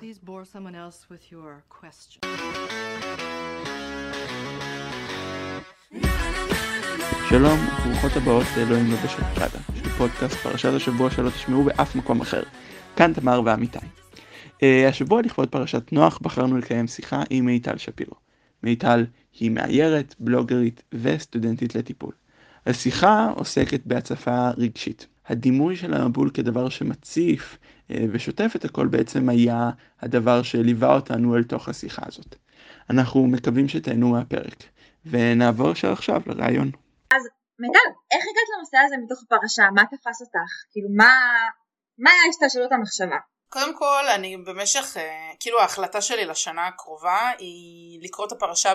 Please bore someone else with your question. שלום וברוכות הבאות לאלוהים לא בשוקולדה, של פודקאסט פרשת השבוע שלא תשמעו באף מקום אחר. כאן תמר ועמיתי. Uh, השבוע לכבוד פרשת נוח בחרנו לקיים שיחה עם מיטל שפירו. מיטל היא מאיירת, בלוגרית וסטודנטית לטיפול. השיחה עוסקת בהצפה רגשית. הדימוי של המבול כדבר שמציף אה, ושוטף את הכל בעצם היה הדבר שליווה אותנו אל תוך השיחה הזאת. אנחנו מקווים שתהנו מהפרק, ונעבור ישר עכשיו לרעיון. אז מיטל, איך הגעת לנושא הזה מתוך הפרשה? מה תפס אותך? כאילו מה, מה היה השתלשלות המחשבה? קודם כל אני במשך אה, כאילו ההחלטה שלי לשנה הקרובה היא לקרוא את הפרשה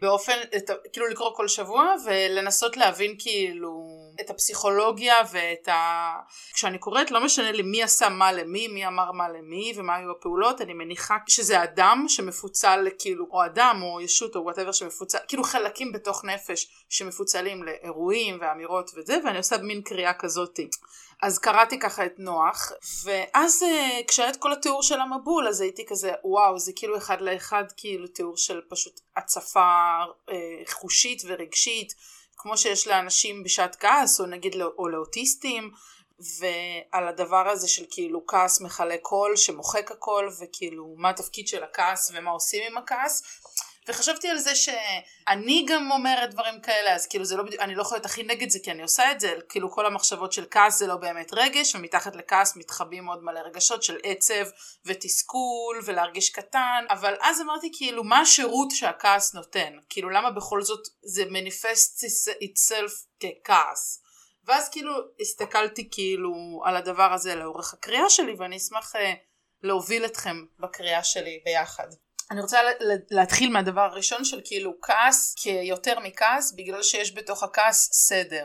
באופן כאילו לקרוא כל שבוע ולנסות להבין כאילו את הפסיכולוגיה ואת ה... כשאני קוראת לא משנה לי מי עשה מה למי, מי אמר מה למי ומה היו הפעולות, אני מניחה שזה אדם שמפוצל כאילו, או אדם או ישות או וואטאבר שמפוצל, כאילו חלקים בתוך נפש שמפוצלים לאירועים ואמירות וזה, ואני עושה מין קריאה כזאתי. אז קראתי ככה את נוח, ואז אה, כשהיה את כל התיאור של המבול, אז הייתי כזה, וואו, זה כאילו אחד לאחד, כאילו תיאור של פשוט הצפה אה, חושית ורגשית. כמו שיש לאנשים בשעת כעס או נגיד או לאוטיסטים ועל הדבר הזה של כאילו כעס מכלה קול שמוחק הכל וכאילו מה התפקיד של הכעס ומה עושים עם הכעס וחשבתי על זה שאני גם אומרת דברים כאלה אז כאילו זה לא בדיוק אני לא יכולה להיות הכי נגד זה כי אני עושה את זה כאילו כל המחשבות של כעס זה לא באמת רגש ומתחת לכעס מתחבאים עוד מלא רגשות של עצב ותסכול ולהרגיש קטן אבל אז אמרתי כאילו מה השירות שהכעס נותן כאילו למה בכל זאת זה מניפסט itself ככעס ואז כאילו הסתכלתי כאילו על הדבר הזה לאורך הקריאה שלי ואני אשמח uh, להוביל אתכם בקריאה שלי ביחד. אני רוצה להתחיל מהדבר הראשון של כאילו כעס כיותר מכעס בגלל שיש בתוך הכעס סדר.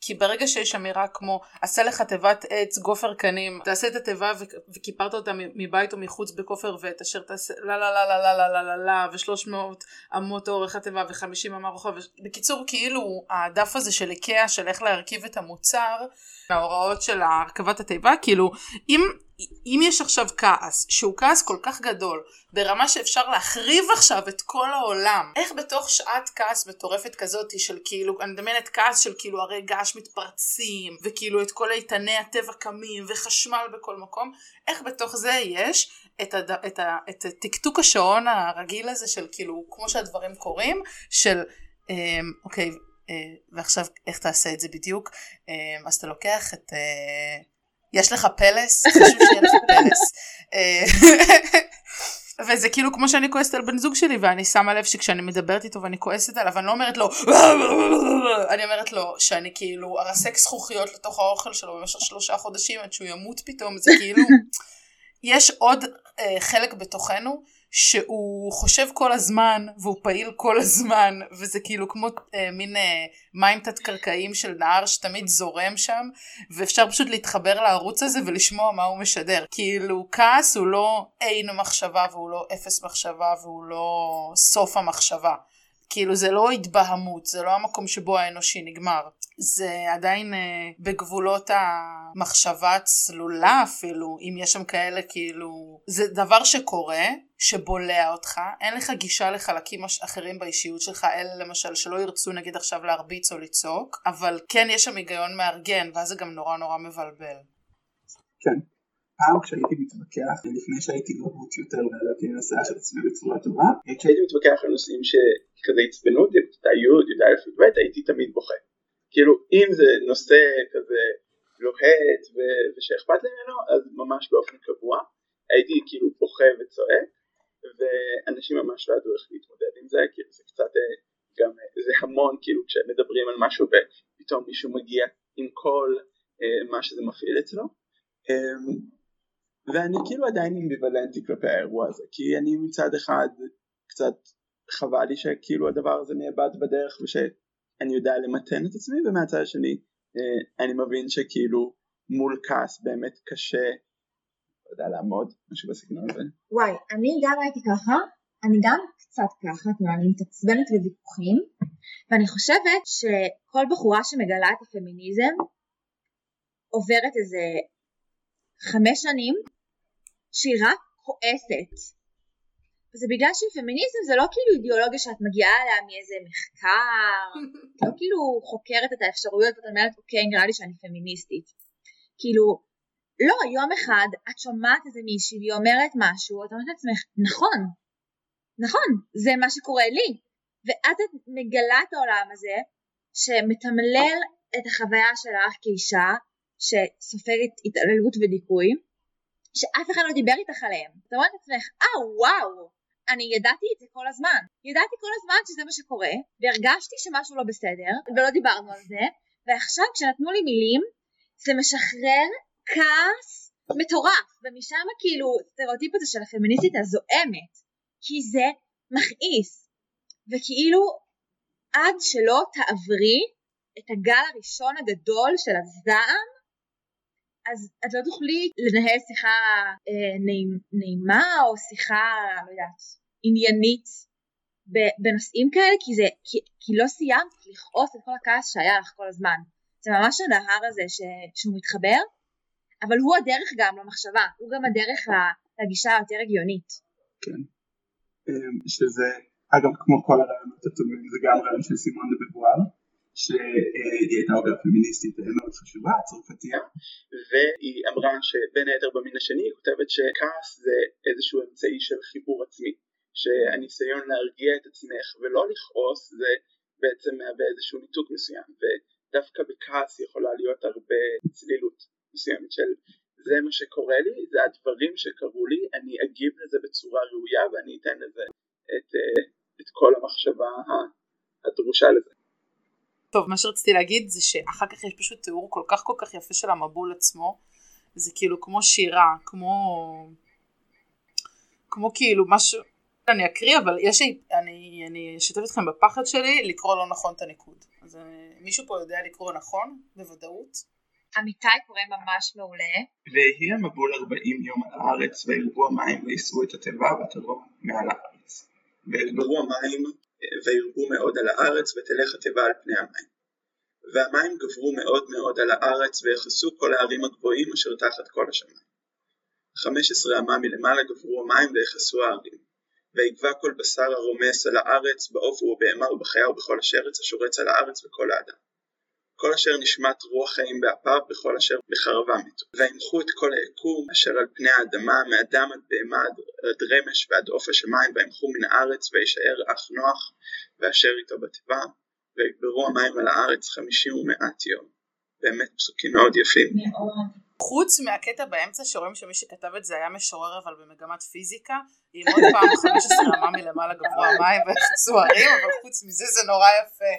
כי ברגע שיש אמירה כמו עשה לך תיבת עץ גופר קנים תעשה את התיבה וכיפרת אותה מבית או מחוץ בכופר ואת אשר תעשה לה לה לה לה לה לה לה לה לה ושלוש מאות אמות אורך התיבה וחמישים אמר רוחב בקיצור כאילו הדף הזה של איקאה של איך להרכיב את המוצר ההוראות של הרכבת התיבה כאילו אם אם יש עכשיו כעס שהוא כעס כל כך גדול ברמה שאפשר להחריב עכשיו את כל העולם איך בתוך שעת כעס מטורפת כזאת של כאילו אני מדמיינת כעס של כאילו הרי געש מתפרצים וכאילו את כל איתני הטבע קמים וחשמל בכל מקום איך בתוך זה יש את, הד... את, ה... את תקתוק השעון הרגיל הזה של כאילו כמו שהדברים קורים של אמ, אוקיי אה, ועכשיו איך תעשה את זה בדיוק? אמ, אז אתה לוקח את אה, יש לך פלס? אה, וזה כאילו כמו שאני כועסת על בן זוג שלי ואני שמה לב שכשאני מדברת איתו ואני כועסת עליו אני לא אומרת לו אני אומרת לו שאני כאילו ארסק זכוכיות לתוך האוכל שלו במשך שלושה חודשים עד שהוא ימות פתאום זה כאילו יש עוד אה, חלק בתוכנו שהוא חושב כל הזמן והוא פעיל כל הזמן וזה כאילו כמו אה, מין אה, מים תת קרקעיים של נהר שתמיד זורם שם ואפשר פשוט להתחבר לערוץ הזה ולשמוע מה הוא משדר. כאילו כעס הוא לא אין מחשבה והוא לא אפס מחשבה והוא לא סוף המחשבה כאילו זה לא התבהמות, זה לא המקום שבו האנושי נגמר. זה עדיין אה, בגבולות המחשבה הצלולה אפילו, אם יש שם כאלה כאילו... זה דבר שקורה, שבולע אותך, אין לך גישה לחלקים אחרים באישיות שלך, אלה למשל שלא ירצו נגיד עכשיו להרביץ או לצעוק, אבל כן יש שם היגיון מארגן, ואז זה גם נורא נורא מבלבל. כן. פעם כשהייתי מתווכח, לפני שהייתי מרוץ יותר וידעתי לנסח את עצמי בצורה טובה, כשהייתי מתווכח על נושאים שכזה עצבנו אותי בכיתה י', י"א, י"ב, הייתי תמיד בוכה. כאילו אם זה נושא כזה לוהט ושאכפת לי ממנו, אז ממש באופן קבוע הייתי כאילו בוכה וצועק, ואנשים ממש לא ידעו איך להתמודד עם זה, כאילו זה קצת אה, גם, אה, זה המון כאילו כשמדברים על משהו ופתאום מישהו מגיע עם כל אה, מה שזה מפעיל אצלו. אמ, ואני כאילו עדיין אמביוולנטי כלפי האירוע הזה כי אני מצד אחד קצת חבל לי שכאילו הדבר הזה נאבד בדרך ושאני יודע למתן את עצמי ומהצד השני אה, אני מבין שכאילו מול כעס באמת קשה לא יודע לעמוד משהו בסגנון הזה וואי אני גם הייתי ככה אני גם קצת ככה כלומר אני מתעצבנת בוויכוחים ואני חושבת שכל בחורה שמגלה את הפמיניזם עוברת איזה חמש שנים שהיא רק כועסת. וזה בגלל שפמיניזם זה לא כאילו אידיאולוגיה שאת מגיעה אליה מאיזה מחקר, את לא כאילו חוקרת את האפשרויות ואת אומרת אוקיי נראה לי שאני פמיניסטית. כאילו לא יום אחד את שומעת איזה מישהי והיא אומרת משהו את אומרת לעצמך נכון נכון זה מה שקורה לי ואז את מגלה את העולם הזה שמתמלל את החוויה שלך כאישה שסופגת התעללות ודיכוי שאף אחד לא דיבר איתך עליהם. את אומרת לעצמך, אה וואו, אני ידעתי את זה כל הזמן. ידעתי כל הזמן שזה מה שקורה, והרגשתי שמשהו לא בסדר, ולא דיברנו על זה, ועכשיו כשנתנו לי מילים, זה משחרר כעס מטורף, ומשם כאילו הסטריאוטיפ הזה של הפמיניסטית הזועמת, כי זה מכעיס, וכאילו עד שלא תעברי את הגל הראשון הגדול של הזעם, אז את לא תוכלי לנהל שיחה אה, נעימה או שיחה, לא יודעת, עניינית בנושאים כאלה, כי, זה, כי, כי לא סיימת לכעוס את כל הכעס שהיה לך כל הזמן. זה ממש הנהר הזה ש, שהוא מתחבר, אבל הוא הדרך גם למחשבה, הוא גם הדרך לגישה היותר הגיונית. כן, אמ, שזה אגב כמו כל הרעיונות הטובים זה גם רעיון של סימון דה בבואר שהיא הייתה אוגר פמיניסטית מאוד חשובה, צרפתייה, והיא אמרה שבין היתר במין השני היא כותבת שכעס זה איזשהו אמצעי של חיבור עצמי, שהניסיון להרגיע את עצמך ולא לכעוס זה בעצם מהווה איזשהו ניתוק מסוים, ודווקא בכעס יכולה להיות הרבה צלילות מסוימת של זה מה שקורה לי, זה הדברים שקרו לי, אני אגיב לזה בצורה ראויה ואני אתן לזה את, אה, את כל המחשבה הדרושה לזה. טוב, מה שרציתי להגיד זה שאחר כך יש פשוט תיאור כל כך כל כך יפה של המבול עצמו. זה כאילו כמו שירה, כמו... כמו כאילו משהו... אני אקריא, אבל יש לי... אני, אני אשתף אתכם בפחד שלי לקרוא לא נכון את הניקוד. אז אה, מישהו פה יודע לקרוא נכון, בוודאות? אמיתי קורא ממש מעולה. ויהי המבול ארבעים יום על הארץ, וירבו המים ויישאו את התיבה ותרום מעל הארץ. ויגברו המים וירבו מאוד על הארץ ותלך התיבה על פני המים. והמים גברו מאוד מאוד על הארץ ויחסו כל הערים הגבוהים אשר תחת כל השמיים. חמש עשרה אמה מלמעלה גברו המים ויחסו הערים. ויגבה כל בשר הרומס על הארץ בעוף ובבהמה ובחיה ובכל השרץ השורץ על הארץ וכל האדם. כל אשר נשמת רוח חיים באפיו בכל אשר בחרבה מתו. וימחו את כל היקום אשר על פני האדמה מאדם עד בהמה עד רמש ועד עוף השמיים וימחו מן הארץ וישאר אך נוח ואשר איתו בתיבה ויגברו המים על הארץ חמישים ומעט יום. באמת פסוקים מאוד יפים. חוץ מהקטע באמצע שרואים שמי שכתב את זה היה משורר אבל במגמת פיזיקה עם עוד פעם 15 רמה מלמעלה גברו המים ויחצו הרים אבל חוץ מזה זה נורא יפה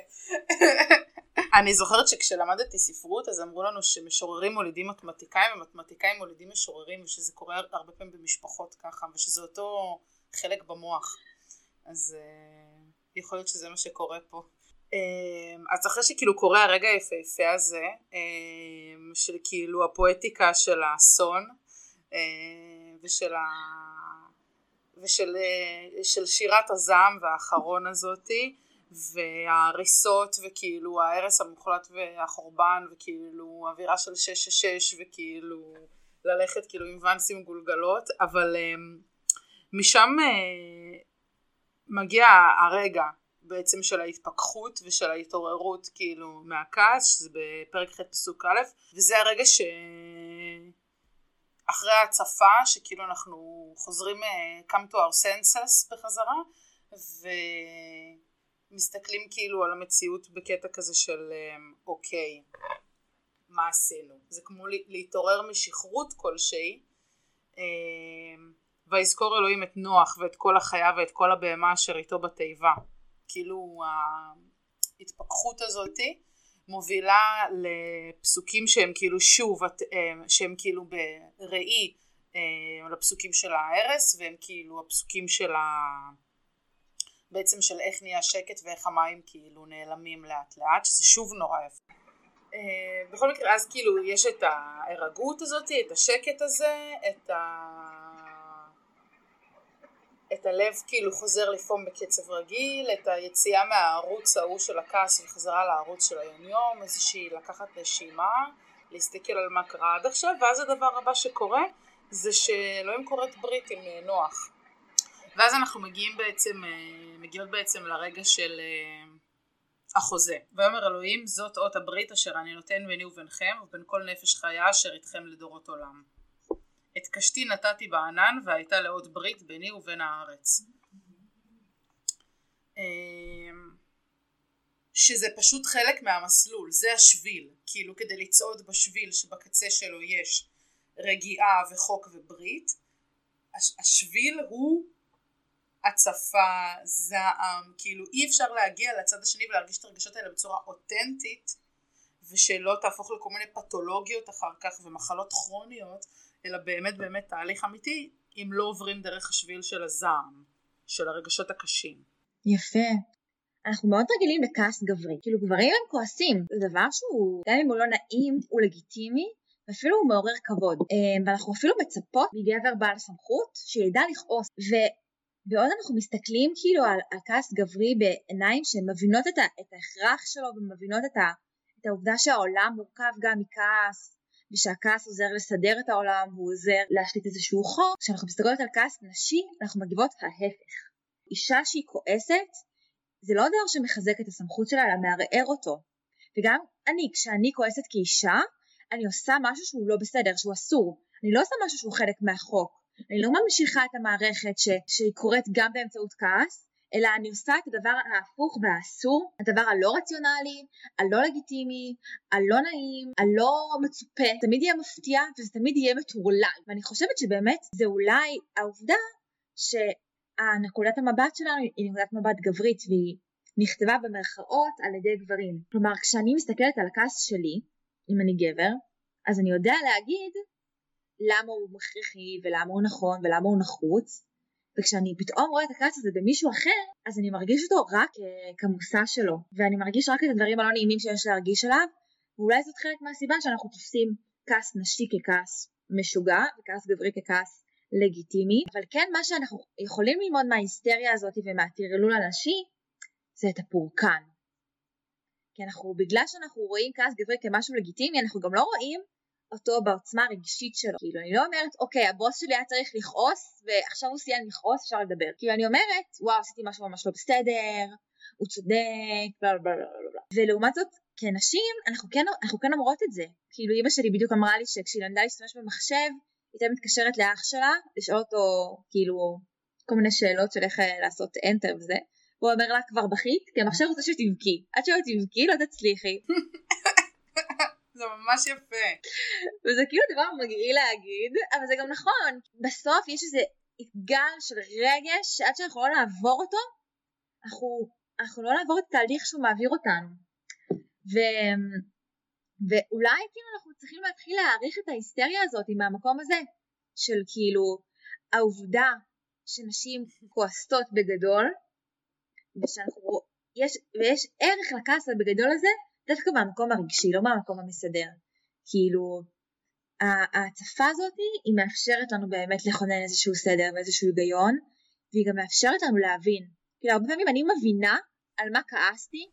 אני זוכרת שכשלמדתי ספרות אז אמרו לנו שמשוררים מולידים מתמטיקאים ומתמטיקאים מולידים משוררים ושזה קורה הרבה פעמים במשפחות ככה ושזה אותו חלק במוח אז uh, יכול להיות שזה מה שקורה פה. Um, אז אחרי שכאילו קורה הרגע היפהפה הזה um, של כאילו הפואטיקה של האסון um, ושל, ה... ושל uh, של שירת הזעם והאחרון הזאתי וההריסות וכאילו ההרס המוחלט והחורבן וכאילו אווירה של 666 וכאילו ללכת כאילו עם ואנסים גולגלות אבל משם uh, מגיע הרגע בעצם של ההתפכחות ושל ההתעוררות כאילו מהכעס שזה בפרק ח' פסוק א' וזה הרגע ש... אחרי ההצפה שכאילו אנחנו חוזרים uh, come to our senses בחזרה ו... מסתכלים כאילו על המציאות בקטע כזה של אמ, אוקיי, מה עשינו? זה כמו להתעורר משכרות כלשהי אמ, ויזכור אלוהים את נוח ואת כל החיה ואת כל הבהמה אשר איתו בתיבה. כאילו ההתפכחות הזאתי מובילה לפסוקים שהם כאילו שוב, אמ, שהם כאילו בראי לפסוקים של ההרס והם כאילו הפסוקים של ה... בעצם של איך נהיה שקט ואיך המים כאילו נעלמים לאט לאט, שזה שוב נורא יפה. Uh, בכל מקרה אז כאילו יש את ההירגעות הזאת, את השקט הזה, את, ה... את הלב כאילו חוזר לפעום בקצב רגיל, את היציאה מהערוץ ההוא של הכעס וחזרה לערוץ של היום-יום, איזושהי לקחת נשימה, להסתכל על מה קרה עד עכשיו, ואז הדבר הבא שקורה זה שלא עם כורת ברית עם אה, נוח. ואז אנחנו מגיעים בעצם, אה, מגיעות בעצם לרגע של אה, החוזה. ויאמר אלוהים זאת אות הברית אשר אני נותן ביני וביניכם ובין כל נפש חיה אשר איתכם לדורות עולם. את קשתי נתתי בענן והייתה לאות ברית ביני ובין הארץ. שזה פשוט חלק מהמסלול, זה השביל, כאילו כדי לצעוד בשביל שבקצה שלו יש רגיעה וחוק וברית, השביל הוא הצפה, זעם, כאילו אי אפשר להגיע לצד השני ולהרגיש את הרגשות האלה בצורה אותנטית ושלא תהפוך לכל מיני פתולוגיות אחר כך ומחלות כרוניות, אלא באמת באמת תהליך אמיתי אם לא עוברים דרך השביל של הזעם, של הרגשות הקשים. יפה. אנחנו מאוד רגילים לכעס גברי, כאילו גברים הם כועסים, זה דבר שהוא, גם אם הוא לא נעים, הוא לגיטימי, ואפילו הוא מעורר כבוד. אה, ואנחנו אפילו מצפות מגבר בעל סמכות שידע לכעוס. ובעוד אנחנו מסתכלים כאילו על, על כעס גברי בעיניים שמבינות את, ה, את ההכרח שלו ומבינות את, ה, את העובדה שהעולם מורכב גם מכעס, ושהכעס עוזר לסדר את העולם והוא עוזר להשליט איזשהו חוק, כשאנחנו מסתכלות על כעס נשי אנחנו מגיבות ההפך. אישה שהיא כועסת זה לא דבר שמחזק את הסמכות שלה אלא מערער אותו. וגם אני, כשאני כועסת כאישה, אני עושה משהו שהוא לא בסדר, שהוא אסור. אני לא עושה משהו שהוא חלק מהחוק. אני לא ממשיכה את המערכת ש, שהיא קורית גם באמצעות כעס, אלא אני עושה את הדבר ההפוך והאסור, הדבר הלא רציונלי, הלא לגיטימי, הלא נעים, הלא מצופה, תמיד יהיה מפתיע וזה תמיד יהיה מטורלל. ואני חושבת שבאמת זה אולי העובדה שהנקודת המבט שלנו היא נקודת מבט גברית והיא נכתבה במרכאות על ידי גברים. כלומר כשאני מסתכלת על הכעס שלי, אם אני גבר, אז אני יודע להגיד למה הוא מכריחי ולמה הוא נכון ולמה הוא נחוץ, וכשאני פתאום רואה את הכעס הזה במישהו אחר, אז אני מרגיש אותו רק אה, כמושא שלו, ואני מרגיש רק את הדברים הלא נעימים שיש להרגיש עליו, ואולי זאת חלק מהסיבה שאנחנו תופסים כעס נשי ככעס משוגע, וכעס גברי ככעס לגיטימי, אבל כן מה שאנחנו יכולים ללמוד מההיסטריה הזאת ומהטרלול הנשי, זה את הפורקן. כי אנחנו, בגלל שאנחנו רואים כעס גברי כמשהו לגיטימי, אנחנו גם לא רואים אותו בעוצמה הרגשית שלו. כאילו, אני לא אומרת, אוקיי, הבוס שלי היה צריך לכעוס, ועכשיו הוא סיים לכעוס, אפשר לדבר. כאילו, אני אומרת, וואו, עשיתי משהו ממש לא בסדר, הוא צודק, בלה בלה בלה בלה. ולעומת זאת, כנשים, אנחנו כן, אנחנו כן אומרות את זה. כאילו, אימא שלי בדיוק אמרה לי שכשהיא למדה להשתמש במחשב, היא הייתה מתקשרת לאח שלה, לשאול אותו, כאילו, כל מיני שאלות של איך אה, לעשות enter וזה. הוא אומר לה כבר בכית? כי המחשב רוצה שתבכי. עד שלא תבכי לא תצליחי. זה ממש יפה. וזה כאילו דבר מגעיל להגיד, אבל זה גם נכון. בסוף יש איזה גל של רגש שעד שאנחנו לא נעבור אותו, אנחנו, אנחנו לא נעבור את התהליך שהוא מעביר אותנו. ו... ואולי כאילו אנחנו צריכים להתחיל להעריך את ההיסטריה הזאת מהמקום הזה של כאילו העובדה שנשים כועסות בגדול ושאנחנו, יש, ויש ערך לכעס בגדול הזה דווקא מהמקום הרגשי, לא מהמקום המסדר. כאילו, ההצפה הזאת היא מאפשרת לנו באמת לכונן איזשהו סדר ואיזשהו היגיון, והיא גם מאפשרת לנו להבין. כאילו, הרבה פעמים אני מבינה על מה כעסתי,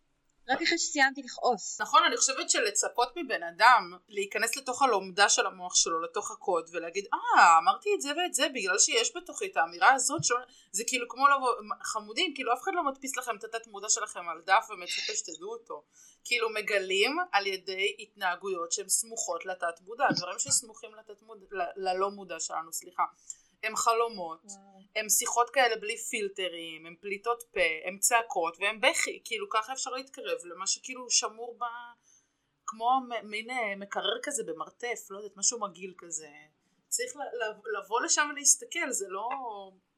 רק אחרי שסיימתי לכעוס. נכון, אני חושבת שלצפות מבן אדם להיכנס לתוך הלומדה של המוח שלו, לתוך הקוד, ולהגיד, אה, אמרתי את זה ואת זה בגלל שיש בתוכי את האמירה הזאת, שלא... זה כאילו כמו לבוא, חמודים, כאילו אף אחד לא מדפיס לכם את התת מודע שלכם על דף ומצפה שתדעו אותו. כאילו מגלים על ידי התנהגויות שהן סמוכות לתת מודע, דברים שסמוכים לתת מודע, ללא מודע שלנו, סליחה. הם חלומות. הם שיחות כאלה בלי פילטרים, הם פליטות פה, הם צעקות והם בכי, כאילו ככה אפשר להתקרב למה שכאילו שמור ב... כמו מין אה, מקרר כזה במרתף, לא יודעת, משהו מגעיל כזה. צריך לבוא לשם ולהסתכל, זה לא...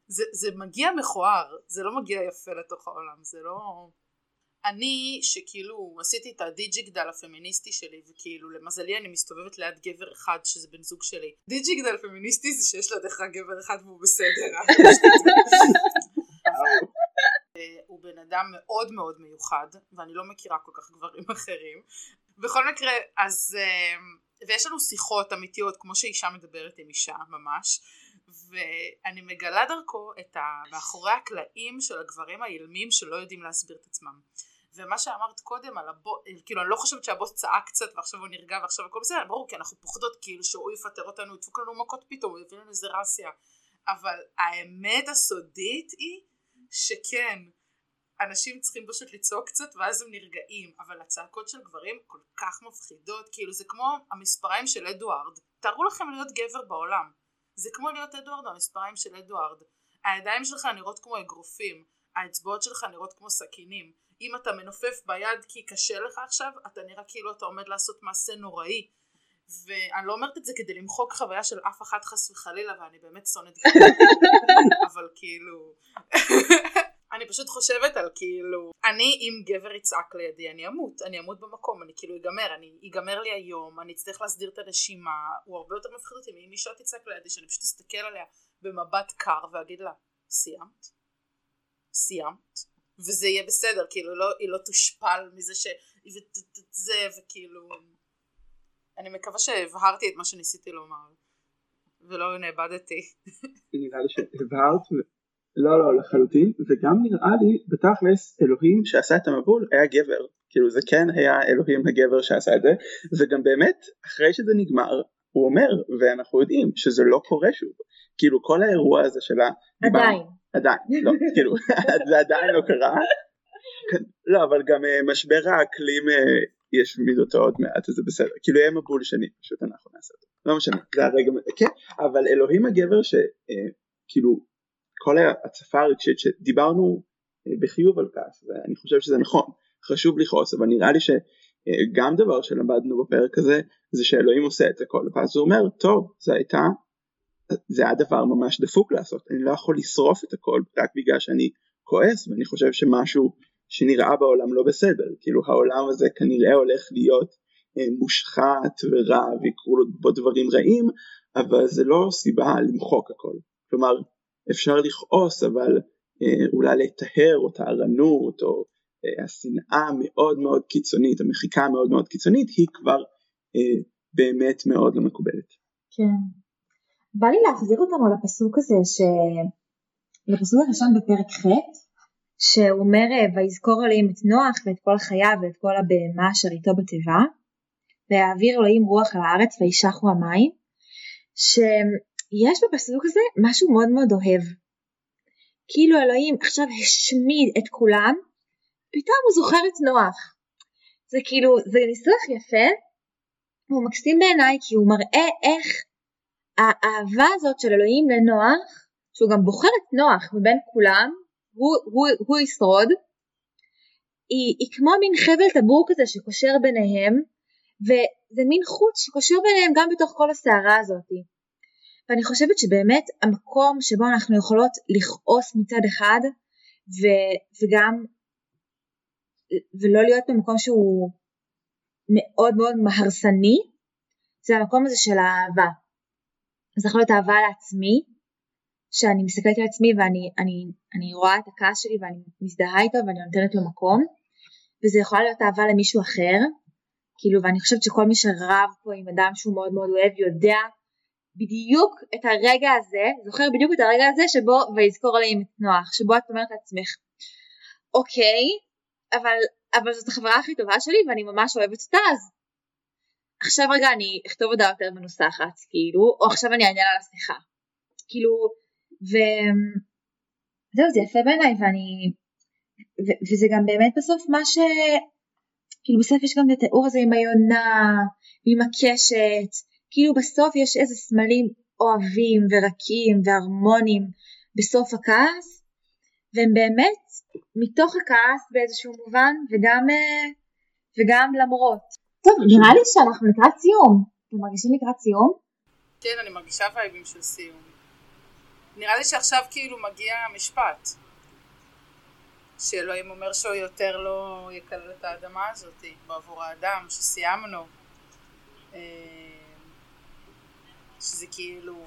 זה, זה מגיע מכוער, זה לא מגיע יפה לתוך העולם, זה לא... אני שכאילו עשיתי את הדיג'יגדל הפמיניסטי שלי וכאילו למזלי אני מסתובבת ליד גבר אחד שזה בן זוג שלי. דיג'יגדל פמיניסטי זה שיש לידך גבר אחד והוא בסדר הוא בן אדם מאוד מאוד מיוחד ואני לא מכירה כל כך גברים אחרים. בכל מקרה אז אה, ויש לנו שיחות אמיתיות כמו שאישה מדברת עם אישה ממש ואני מגלה דרכו את המאחורי הקלעים של הגברים האילמים שלא יודעים להסביר את עצמם ומה שאמרת קודם על הבוס, כאילו אני לא חושבת שהבוס צעק קצת ועכשיו הוא נרגע ועכשיו הכל בסדר, ברור כי אנחנו פוחדות כאילו שהוא יפטר אותנו, ידפוק לנו מכות פתאום, הוא יביא לנו איזה רסיה, אבל האמת הסודית היא שכן, אנשים צריכים פשוט לצעוק קצת ואז הם נרגעים, אבל הצעקות של גברים כל כך מפחידות, כאילו זה כמו המספריים של אדוארד, תארו לכם להיות גבר בעולם, זה כמו להיות אדוארד המספריים של אדוארד, הידיים שלך נראות כמו אגרופים, האצבעות שלך נראות כמו סכינים, אם אתה מנופף ביד כי קשה לך עכשיו, אתה נראה כאילו אתה עומד לעשות מעשה נוראי. ואני לא אומרת את זה כדי למחוק חוויה של אף אחת חס וחלילה, ואני באמת שונאת אבל כאילו... אני פשוט חושבת על כאילו, אני אם גבר יצעק לידי אני אמות, אני אמות במקום, אני כאילו אגמר, אני אגמר לי היום, אני אצטרך להסדיר את הנשימה, הוא הרבה יותר מפחיד אותי מאם אישה תצעק לידי שאני פשוט אסתכל עליה במבט קר ואגיד לה, סיימת? סיימת? וזה יהיה בסדר, כאילו לא, היא לא תושפל מזה ש... זה וכאילו... אני מקווה שהבהרתי את מה שניסיתי לומר, ולא נאבדתי. נראה לי שהבהרת, לא לא לחלוטין, וגם נראה לי בתכלס אלוהים שעשה את המבול היה גבר, כאילו זה כן היה אלוהים הגבר שעשה את זה, וגם באמת אחרי שזה נגמר הוא אומר, ואנחנו יודעים שזה לא קורה שוב, כאילו כל האירוע הזה של ה... עדיין. עדיין, לא, כאילו, זה עדיין לא קרה. לא, אבל גם uh, משבר האקלים uh, יש מידותו עוד מעט, אז זה בסדר. כאילו יהיה מבול שני, פשוט אנחנו נעשה אותו. לא משנה, זה הרגע, כן, אבל אלוהים הגבר שכאילו, uh, כל ההצפה הרגשית שדיברנו בחיוב על כך, ואני חושב שזה נכון, חשוב לכעוס, אבל נראה לי שגם דבר שלמדנו בפרק הזה, זה שאלוהים עושה את הכל, ואז הוא אומר, טוב, זה הייתה זה היה דבר ממש דפוק לעשות, אני לא יכול לשרוף את הכל רק בגלל שאני כועס ואני חושב שמשהו שנראה בעולם לא בסדר, כאילו העולם הזה כנראה הולך להיות אה, מושחת ורע ויקרו בו דברים רעים, אבל זה לא סיבה למחוק הכל, כלומר אפשר לכעוס אבל אה, אולי לטהר או טהרנות או אה, השנאה מאוד מאוד קיצונית, המחיקה מאוד מאוד קיצונית היא כבר באמת מאוד לא מקובלת. כן. בא לי להחזיר אותנו לפסוק הזה, ש... לפסוק הראשון בפרק ח', שהוא אומר ויזכור אלוהים את נוח ואת כל חייו ואת כל הבהמה אשר איתו בתיבה, ויעביר אלוהים רוח על הארץ וישחו המים, שיש בפסוק הזה משהו מאוד מאוד אוהב. כאילו אלוהים עכשיו השמיד את כולם, פתאום הוא זוכר את נוח. זה כאילו, זה ניסוח יפה, הוא מקסים בעיניי כי הוא מראה איך האהבה הזאת של אלוהים לנוח, שהוא גם בוחר את נוח מבין כולם, הוא, הוא, הוא ישרוד, היא, היא כמו מין חבל טבור כזה שקושר ביניהם, וזה מין חוט שקושר ביניהם גם בתוך כל הסערה הזאת. ואני חושבת שבאמת המקום שבו אנחנו יכולות לכעוס מצד אחד, ו, וגם, ולא להיות במקום שהוא מאוד מאוד מהרסני, זה המקום הזה של האהבה. זה יכול להיות אהבה לעצמי, שאני מסתכלת על עצמי ואני אני, אני רואה את הכעס שלי ואני מזדהה איתו ואני נותנת לו מקום, וזה יכול להיות אהבה למישהו אחר, כאילו ואני חושבת שכל מי שרב פה עם אדם שהוא מאוד מאוד אוהב יודע בדיוק את הרגע הזה, זוכר בדיוק את הרגע הזה שבו ויזכור עליהם את נוח, שבו את אומרת לעצמך, אוקיי, אבל, אבל זאת החברה הכי טובה שלי ואני ממש אוהבת אותה, אז עכשיו רגע אני אכתוב הודעה יותר מנוסחת, כאילו, או עכשיו אני אענה על השיחה. כאילו, וזהו, זה יפה בעיניי, ואני, ו... וזה גם באמת בסוף מה ש... כאילו בסוף יש גם את התיאור הזה עם היונה, ועם הקשת, כאילו בסוף יש איזה סמלים אוהבים ורקים והרמונים בסוף הכעס, והם באמת מתוך הכעס באיזשהו מובן, וגם, אה, וגם למרות. טוב, נראה לי שאנחנו לקראת סיום. אתם מרגישים לקראת סיום? כן, אני מרגישה וייבים של סיום. נראה לי שעכשיו כאילו מגיע המשפט. שאלוהים אומר שהוא יותר לא יקלל את האדמה הזאת בעבור האדם, שסיימנו. אה, שזה כאילו,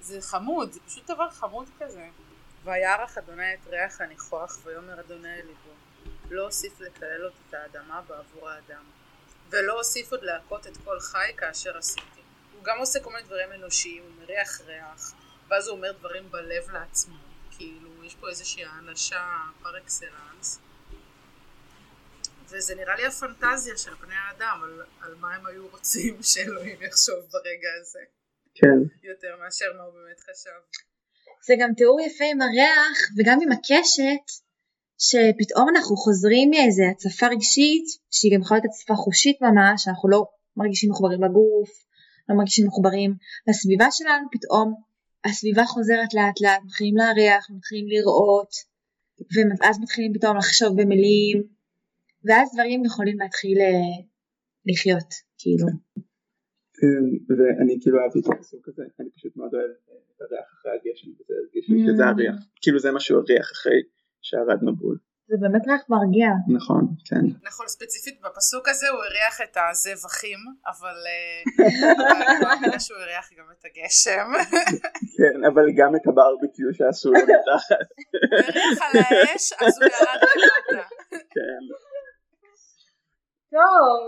זה חמוד, זה פשוט דבר חמוד כזה. וירח אדוני את ריח הניחוח ויאמר אדוני אל ליבו לא אוסיף לקלל עוד את האדמה בעבור האדם. ולא אוסיף עוד להכות את כל חי כאשר עשיתי. הוא גם עושה כל מיני דברים אנושיים, הוא מריח ריח, ואז הוא אומר דברים בלב לעצמו, כאילו יש פה איזושהי האנשה פר אקסלנס. וזה נראה לי הפנטזיה של בני האדם על, על מה הם היו רוצים שאלוהים יחשוב ברגע הזה, כן, יותר מאשר מה הוא באמת חשב. זה גם תיאור יפה עם הריח וגם עם הקשת, שפתאום אנחנו חוזרים מאיזה הצפה רגשית, שהיא גם יכולה להיות הצפה חושית ממש, אנחנו לא מרגישים מחוברים לגוף, לא מרגישים מחוברים לסביבה שלנו, פתאום הסביבה חוזרת לאט לאט, מתחילים להריח, מתחילים לראות, ואז מתחילים פתאום לחשוב במילים, ואז דברים יכולים להתחיל אה, לחיות, כאילו. כן, ואני כאילו אהבתי את הפסוק הזה, אני פשוט מאוד אוהב את הריח אחרי הגשם, וזה הרגיש לי שזה Mm. הריח, כאילו זה מה שהוא הריח אחרי שערד מבול, זה באמת ריח מרגיע. נכון, כן, נכון, ספציפית בפסוק הזה הוא הריח את הזבחים, אבל אני מאמינה שהוא הריח גם את הגשם. כן, אבל גם את הברביקיו שעשו לו מתחת, הוא הריח על האש, אז הוא ירד למטה. כן, טוב,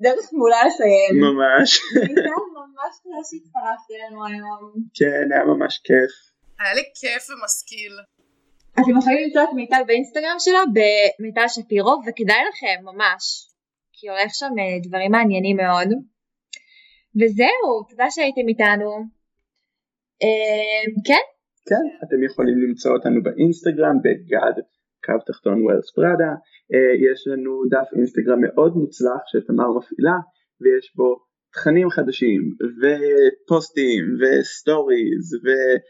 דרך מעולה לסיים. ממש, מיטל, ממש תודה שהצטרפת אלינו היום. כן, היה ממש כיף, היה לי כיף ומשכיל. אתם יכולים למצוא את מיטל באינסטגרם שלה במיטל שפירו וכדאי לכם ממש. כי הולך שם אה, דברים מעניינים מאוד. וזהו תודה שהייתם איתנו. אה, כן? כן, אתם יכולים למצוא אותנו באינסטגרם בגד קו תחתון ווילס פראדה, אה, יש לנו דף אינסטגרם מאוד מוצלח שתמר מפעילה ויש בו תכנים חדשים ופוסטים ו stories ו...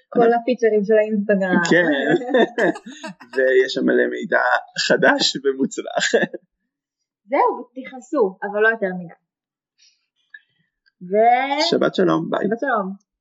כל הפיצ'רים של האינסטגרם כן, ויש שם מלא מידע חדש ומוצלח. זהו תכעסו אבל לא יותר מדי ו... שבת שלום, ביי. שבת שלום